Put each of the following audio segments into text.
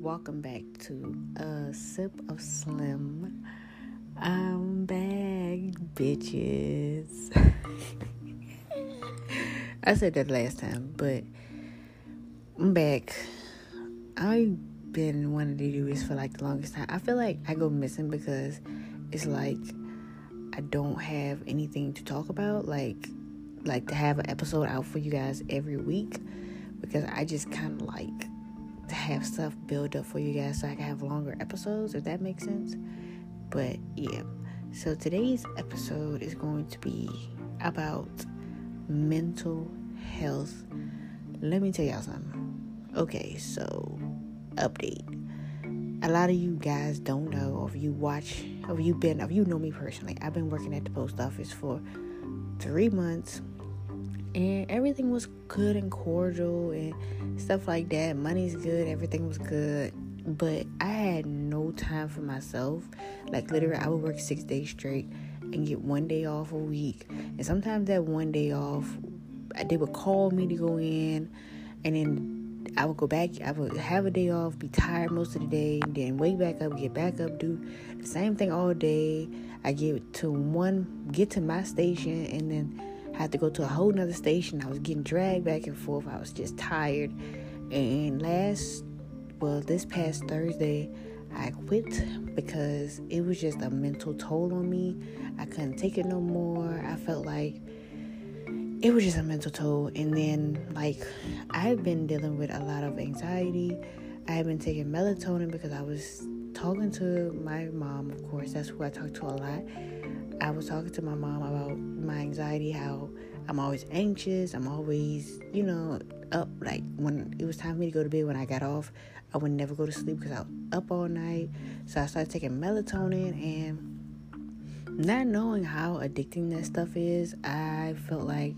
Welcome back to a sip of slim. I'm back, bitches. I said that last time, but I'm back. I've been wanting to do this for like the longest time. I feel like I go missing because it's like I don't have anything to talk about. Like, like to have an episode out for you guys every week because I just kind of like to have stuff build up for you guys so I can have longer episodes, if that makes sense. But yeah, so today's episode is going to be about mental health. Let me tell y'all something. Okay, so update. A lot of you guys don't know, or if you watch, or if you've been, if you know me personally, I've been working at the post office for three months and everything was good and cordial and stuff like that. Money's good, everything was good, but I had no time for myself. Like literally, I would work six days straight and get one day off a week, and sometimes that one day off, they would call me to go in, and then I would go back. I would have a day off, be tired most of the day, then wake back up, get back up, do the same thing all day. I get to one, get to my station, and then Had to go to a whole nother station. I was getting dragged back and forth. I was just tired. And last, well, this past Thursday, I quit because it was just a mental toll on me. I couldn't take it no more. I felt like it was just a mental toll. And then, like, I've been dealing with a lot of anxiety. I have been taking melatonin because I was talking to my mom, of course. That's who I talk to a lot. I was talking to my mom about my anxiety, how I'm always anxious. I'm always, you know, up. Like when it was time for me to go to bed, when I got off, I would never go to sleep because I was up all night. So I started taking melatonin and not knowing how addicting that stuff is, I felt like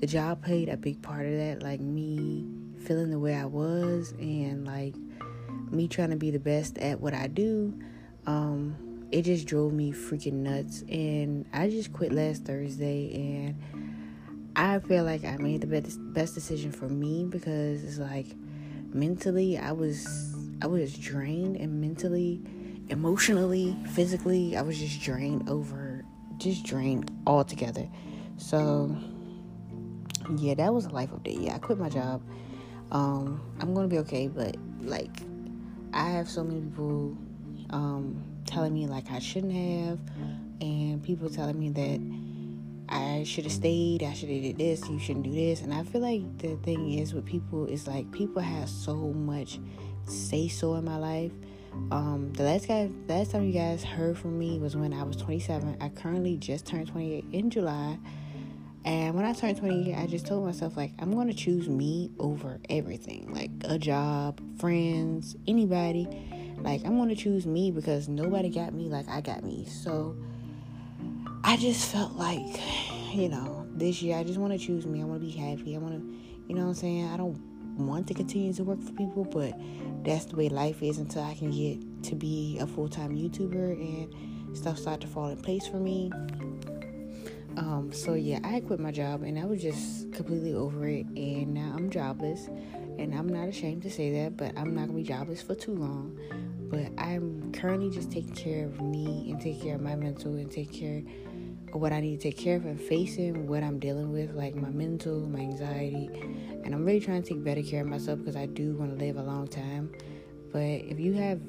the job played a big part of that. Like me feeling the way I was and like me trying to be the best at what I do. Um, it just drove me freaking nuts. And I just quit last Thursday and I feel like I made the best best decision for me because it's like mentally I was I was drained and mentally emotionally physically I was just drained over just drained altogether. So yeah that was a life update yeah I quit my job. Um I'm gonna be okay but like I have so many people um telling me like I shouldn't have, and people telling me that I should have stayed, I should have did this, you shouldn't do this. And I feel like the thing is with people is like people have so much say so in my life. Um, the last guy, last time you guys heard from me was when I was 27. I currently just turned 28 in July. And when I turned 20, I just told myself, like, I'm going to choose me over everything like a job, friends, anybody. Like, I'm going to choose me because nobody got me like I got me. So, I just felt like, you know, this year I just want to choose me. I want to be happy. I want to, you know what I'm saying? I don't want to continue to work for people, but that's the way life is until I can get to be a full time YouTuber and stuff start to fall in place for me. Um, so yeah, I quit my job and I was just completely over it, and now I'm jobless, and I'm not ashamed to say that, but I'm not gonna be jobless for too long. But I'm currently just taking care of me and taking care of my mental and take care of what I need to take care of and facing what I'm dealing with, like my mental, my anxiety, and I'm really trying to take better care of myself because I do want to live a long time. But if you have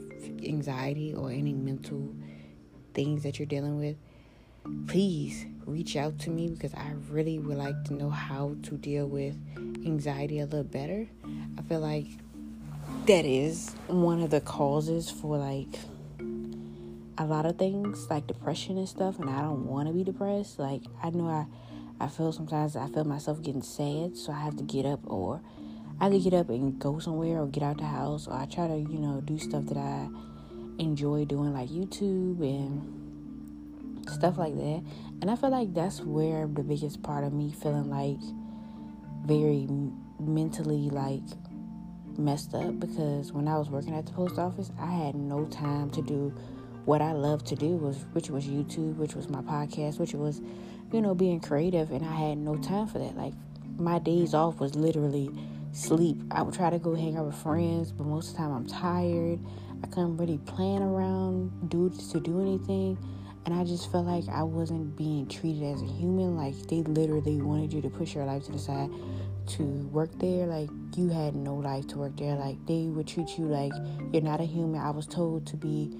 anxiety or any mental things that you're dealing with, please reach out to me because I really would like to know how to deal with anxiety a little better. I feel like that is one of the causes for like a lot of things like depression and stuff and I don't want to be depressed. Like I know I I feel sometimes I feel myself getting sad, so I have to get up or I to get up and go somewhere or get out the house or I try to, you know, do stuff that I enjoy doing like YouTube and stuff like that. And I feel like that's where the biggest part of me feeling like very mentally like messed up because when I was working at the post office, I had no time to do what I love to do was which was YouTube, which was my podcast, which was you know being creative and I had no time for that. Like my days off was literally sleep. I would try to go hang out with friends, but most of the time I'm tired. I couldn't really plan around do to do anything. And I just felt like I wasn't being treated as a human. Like they literally wanted you to push your life to the side to work there. Like you had no life to work there. Like they would treat you like you're not a human. I was told to be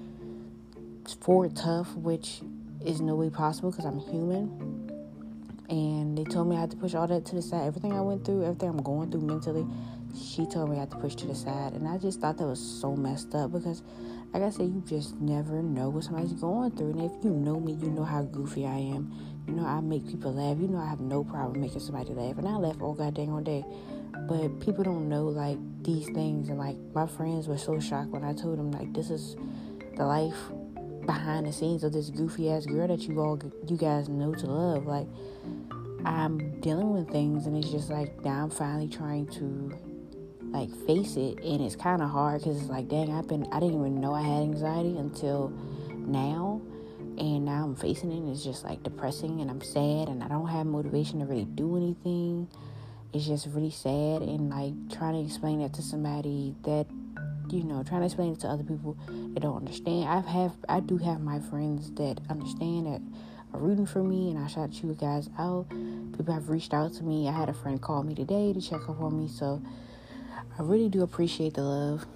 Ford tough, which is no way possible because I'm human. And they told me I had to push all that to the side. Everything I went through, everything I'm going through mentally, she told me I had to push to the side. And I just thought that was so messed up because, like I said, you just never know what somebody's going through. And if you know me, you know how goofy I am. You know, I make people laugh. You know, I have no problem making somebody laugh. And I laugh all goddamn all day. But people don't know, like, these things. And, like, my friends were so shocked when I told them, like, this is the life behind the scenes of this goofy ass girl that you all you guys know to love. Like I'm dealing with things, and it's just like now I'm finally trying to like face it, and it's kind of hard because it's like, dang, I've been I didn't even know I had anxiety until now. And now I'm facing it, and it's just like depressing, and I'm sad, and I don't have motivation to really do anything. It's just really sad, and like trying to explain that to somebody that you know, trying to explain it to other people that don't understand. I've have I do have my friends that understand that are rooting for me, and I shout you guys out. People have reached out to me. I had a friend call me today to check up on me, so I really do appreciate the love.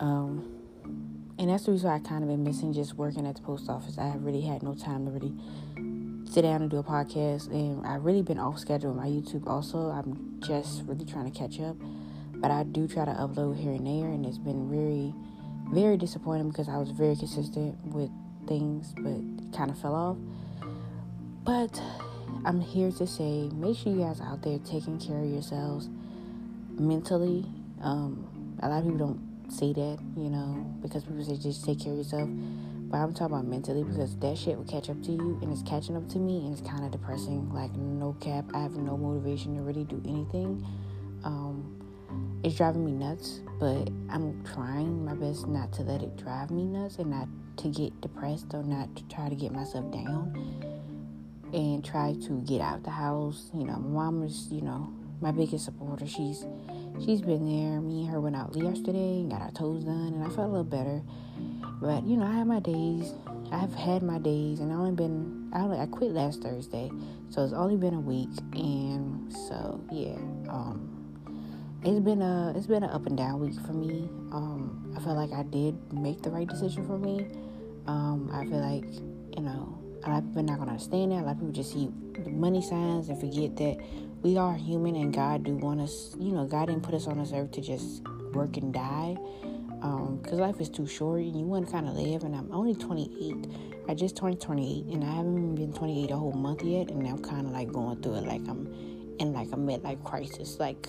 Um, and that's the reason why I kind of been missing just working at the post office. I really had no time to really sit down and do a podcast, and I've really been off schedule with my YouTube. Also, I'm just really trying to catch up but I do try to upload here and there, and it's been very, very disappointing because I was very consistent with things, but kind of fell off. But I'm here to say, make sure you guys out there taking care of yourselves mentally. Um, a lot of people don't say that, you know, because people say just take care of yourself. But I'm talking about mentally because that shit will catch up to you and it's catching up to me and it's kind of depressing. Like, no cap, I have no motivation to really do anything. Um, it's driving me nuts, but I'm trying my best not to let it drive me nuts and not to get depressed or not to try to get myself down and try to get out the house. You know, my mom is, you know, my biggest supporter. She's she's been there. Me and her went out yesterday and got our toes done and I felt a little better. But you know, I have my days. I've had my days and I only been I I quit last Thursday. So it's only been a week and so yeah, um it's been a it's been an up and down week for me. Um, I feel like I did make the right decision for me. Um, I feel like you know a lot of people not gonna understand that. A lot of people just see the money signs and forget that we are human and God do want us. You know, God didn't put us on this earth to just work and die. Because um, life is too short and you want to kind of live. And I'm only 28. I just turned 28 and I haven't been 28 a whole month yet. And I'm kind of like going through it like I'm in like a midlife crisis. Like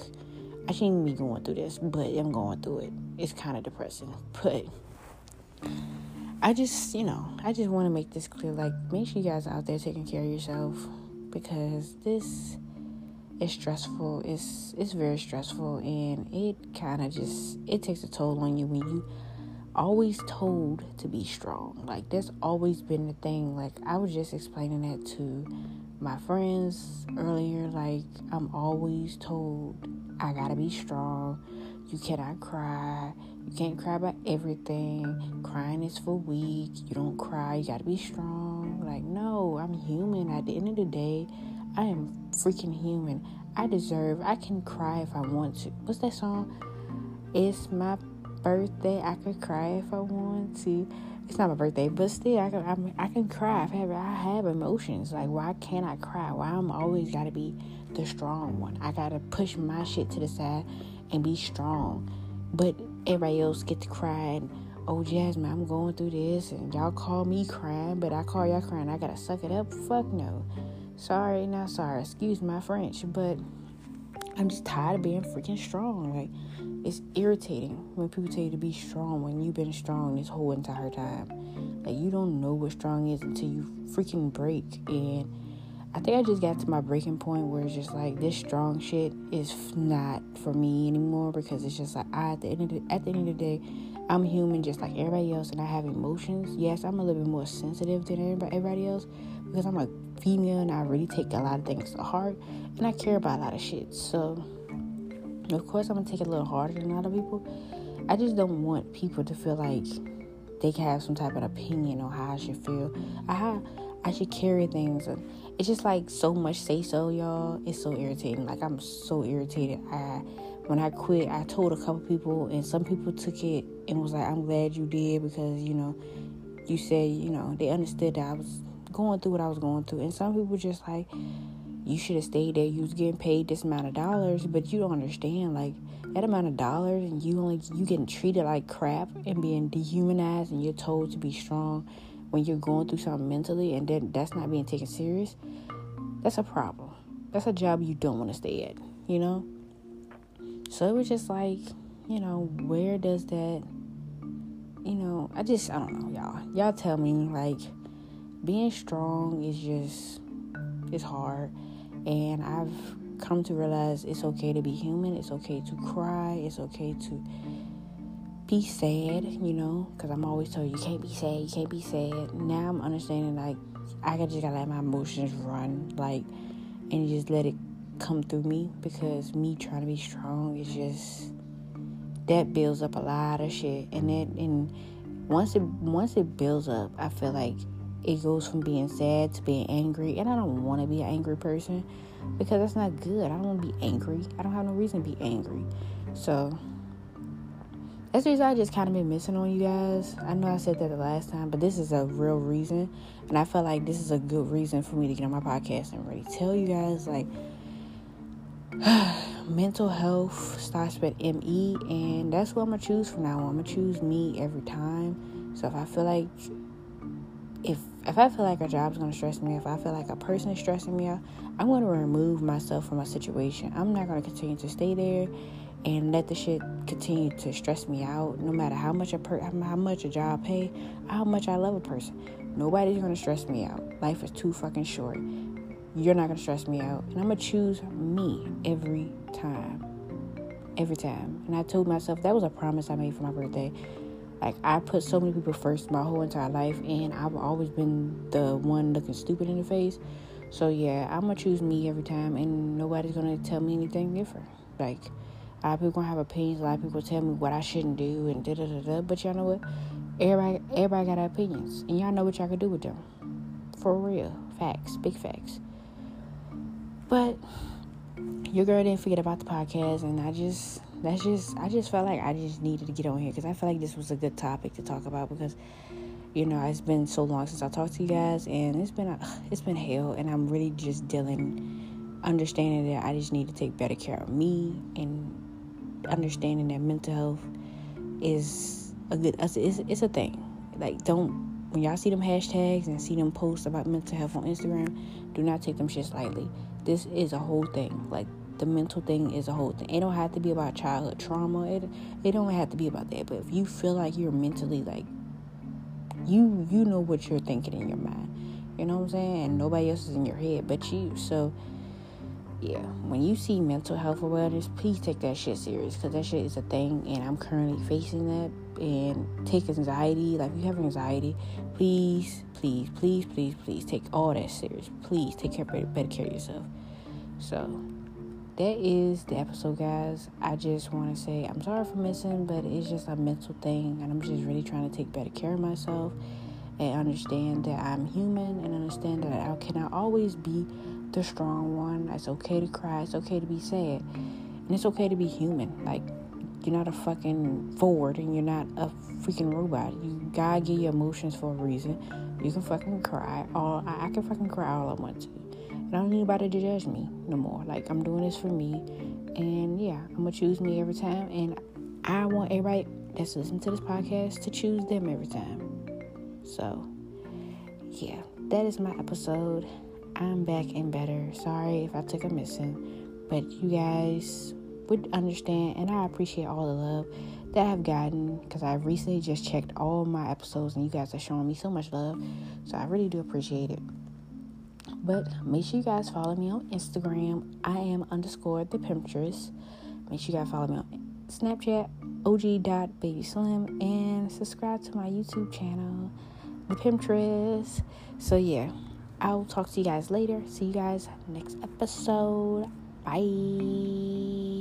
I shouldn't be going through this, but I'm going through it. It's kind of depressing, but I just, you know, I just want to make this clear. Like, make sure you guys out there taking care of yourself because this is stressful. It's it's very stressful, and it kind of just it takes a toll on you when you always told to be strong. Like that's always been the thing. Like I was just explaining that to my friends earlier. Like I'm always told I gotta be strong. You cannot cry. You can't cry about everything. Crying is for weak. You don't cry. You gotta be strong. Like no, I'm human. At the end of the day, I am freaking human. I deserve. I can cry if I want to. What's that song? It's my birthday, I could cry if I want to. It's not my birthday, but still, I can I, I can cry. I have I have emotions. Like why can't I cry? Why I'm always got to be the strong one? I gotta push my shit to the side and be strong. But everybody else get to cry and oh Jasmine, I'm going through this and y'all call me crying, but I call y'all crying. I gotta suck it up. Fuck no. Sorry, not sorry. Excuse my French, but I'm just tired of being freaking strong. Like it's irritating when people tell you to be strong when you've been strong this whole entire time. Like you don't know what strong is until you freaking break. And I think I just got to my breaking point where it's just like this strong shit is not for me anymore because it's just like I at the end of the, at the end of the day, I'm human just like everybody else and I have emotions. Yes, I'm a little bit more sensitive than everybody, else because I'm a female and I really take a lot of things to heart and I care about a lot of shit. So, of course, I'm gonna take it a little harder than other people. I just don't want people to feel like they can have some type of opinion on how I should feel, how I should carry things. It's just like so much say so, y'all. It's so irritating. Like I'm so irritated. I when I quit, I told a couple people, and some people took it and was like, "I'm glad you did because you know, you said you know they understood that I was going through what I was going through." And some people just like, "You should have stayed there. You was getting paid this amount of dollars, but you don't understand like." that amount of dollars and you only you getting treated like crap and being dehumanized and you're told to be strong when you're going through something mentally and then that's not being taken serious that's a problem that's a job you don't want to stay at you know so it was just like you know where does that you know i just i don't know y'all y'all tell me like being strong is just it's hard and i've come to realize it's okay to be human. It's okay to cry. It's okay to be sad, you know, because I'm always told you can't be sad, you can't be sad. Now I'm understanding like I just gotta let my emotions run, like, and just let it come through me because me trying to be strong is just that builds up a lot of shit, and then and once it once it builds up, I feel like it goes from being sad to being angry, and I don't want to be an angry person because that's not good. I don't want to be angry. I don't have no reason to be angry. So that's the reason I just kind of been missing on you guys. I know I said that the last time, but this is a real reason, and I feel like this is a good reason for me to get on my podcast and really tell you guys like mental health starts with ME, and that's what I'm gonna choose from now on. I'm gonna choose me every time. So if I feel like if if I feel like a job's gonna stress me, if I feel like a person is stressing me out, I'm gonna remove myself from a situation. I'm not gonna continue to stay there and let the shit continue to stress me out. No matter how much a per- how much a job pay, how much I love a person, nobody's gonna stress me out. Life is too fucking short. You're not gonna stress me out, and I'm gonna choose me every time, every time. And I told myself that was a promise I made for my birthday. Like I put so many people first my whole entire life, and I've always been the one looking stupid in the face. So yeah, I'm gonna choose me every time, and nobody's gonna tell me anything different. Like a lot of people gonna have opinions. A lot of people tell me what I shouldn't do, and da da da da. But y'all know what? Everybody, everybody got opinions, and y'all know what y'all can do with them. For real, facts, big facts. But your girl didn't forget about the podcast, and I just that's just I just felt like I just needed to get on here because I felt like this was a good topic to talk about because you know it's been so long since I talked to you guys and it's been a, it's been hell and I'm really just dealing understanding that I just need to take better care of me and understanding that mental health is a good it's, it's a thing. Like don't when y'all see them hashtags and see them posts about mental health on Instagram do not take them shit lightly this is a whole thing like the mental thing is a whole thing. It don't have to be about childhood trauma. It it don't have to be about that. But if you feel like you're mentally like you you know what you're thinking in your mind. You know what I'm saying? And nobody else is in your head but you. So yeah, when you see mental health awareness, please take that shit serious because that shit is a thing, and I'm currently facing that. And take anxiety, like if you have anxiety, please, please, please, please, please take all that serious. Please take care, better care of yourself. So that is the episode, guys. I just want to say I'm sorry for missing, but it's just a mental thing, and I'm just really trying to take better care of myself and understand that I'm human and understand that I cannot always be the strong one. It's okay to cry, it's okay to be sad, and it's okay to be human. Like, you're not a fucking Ford and you're not a freaking robot. You gotta get your emotions for a reason. You can fucking cry. All I, I can fucking cry all I want to. And I don't need anybody to judge me no more. Like I'm doing this for me, and yeah, I'm gonna choose me every time. And I want everybody that's listening to this podcast to choose them every time. So, yeah, that is my episode. I'm back and better. Sorry if I took a missing, but you guys would understand, and I appreciate all the love that I've gotten because I've recently just checked all my episodes, and you guys are showing me so much love. So I really do appreciate it. But make sure you guys follow me on Instagram. I am underscore the Pimptress. Make sure you guys follow me on Snapchat, og.babyslim, and subscribe to my YouTube channel, the Pimptress. So yeah, I'll talk to you guys later. See you guys next episode. Bye.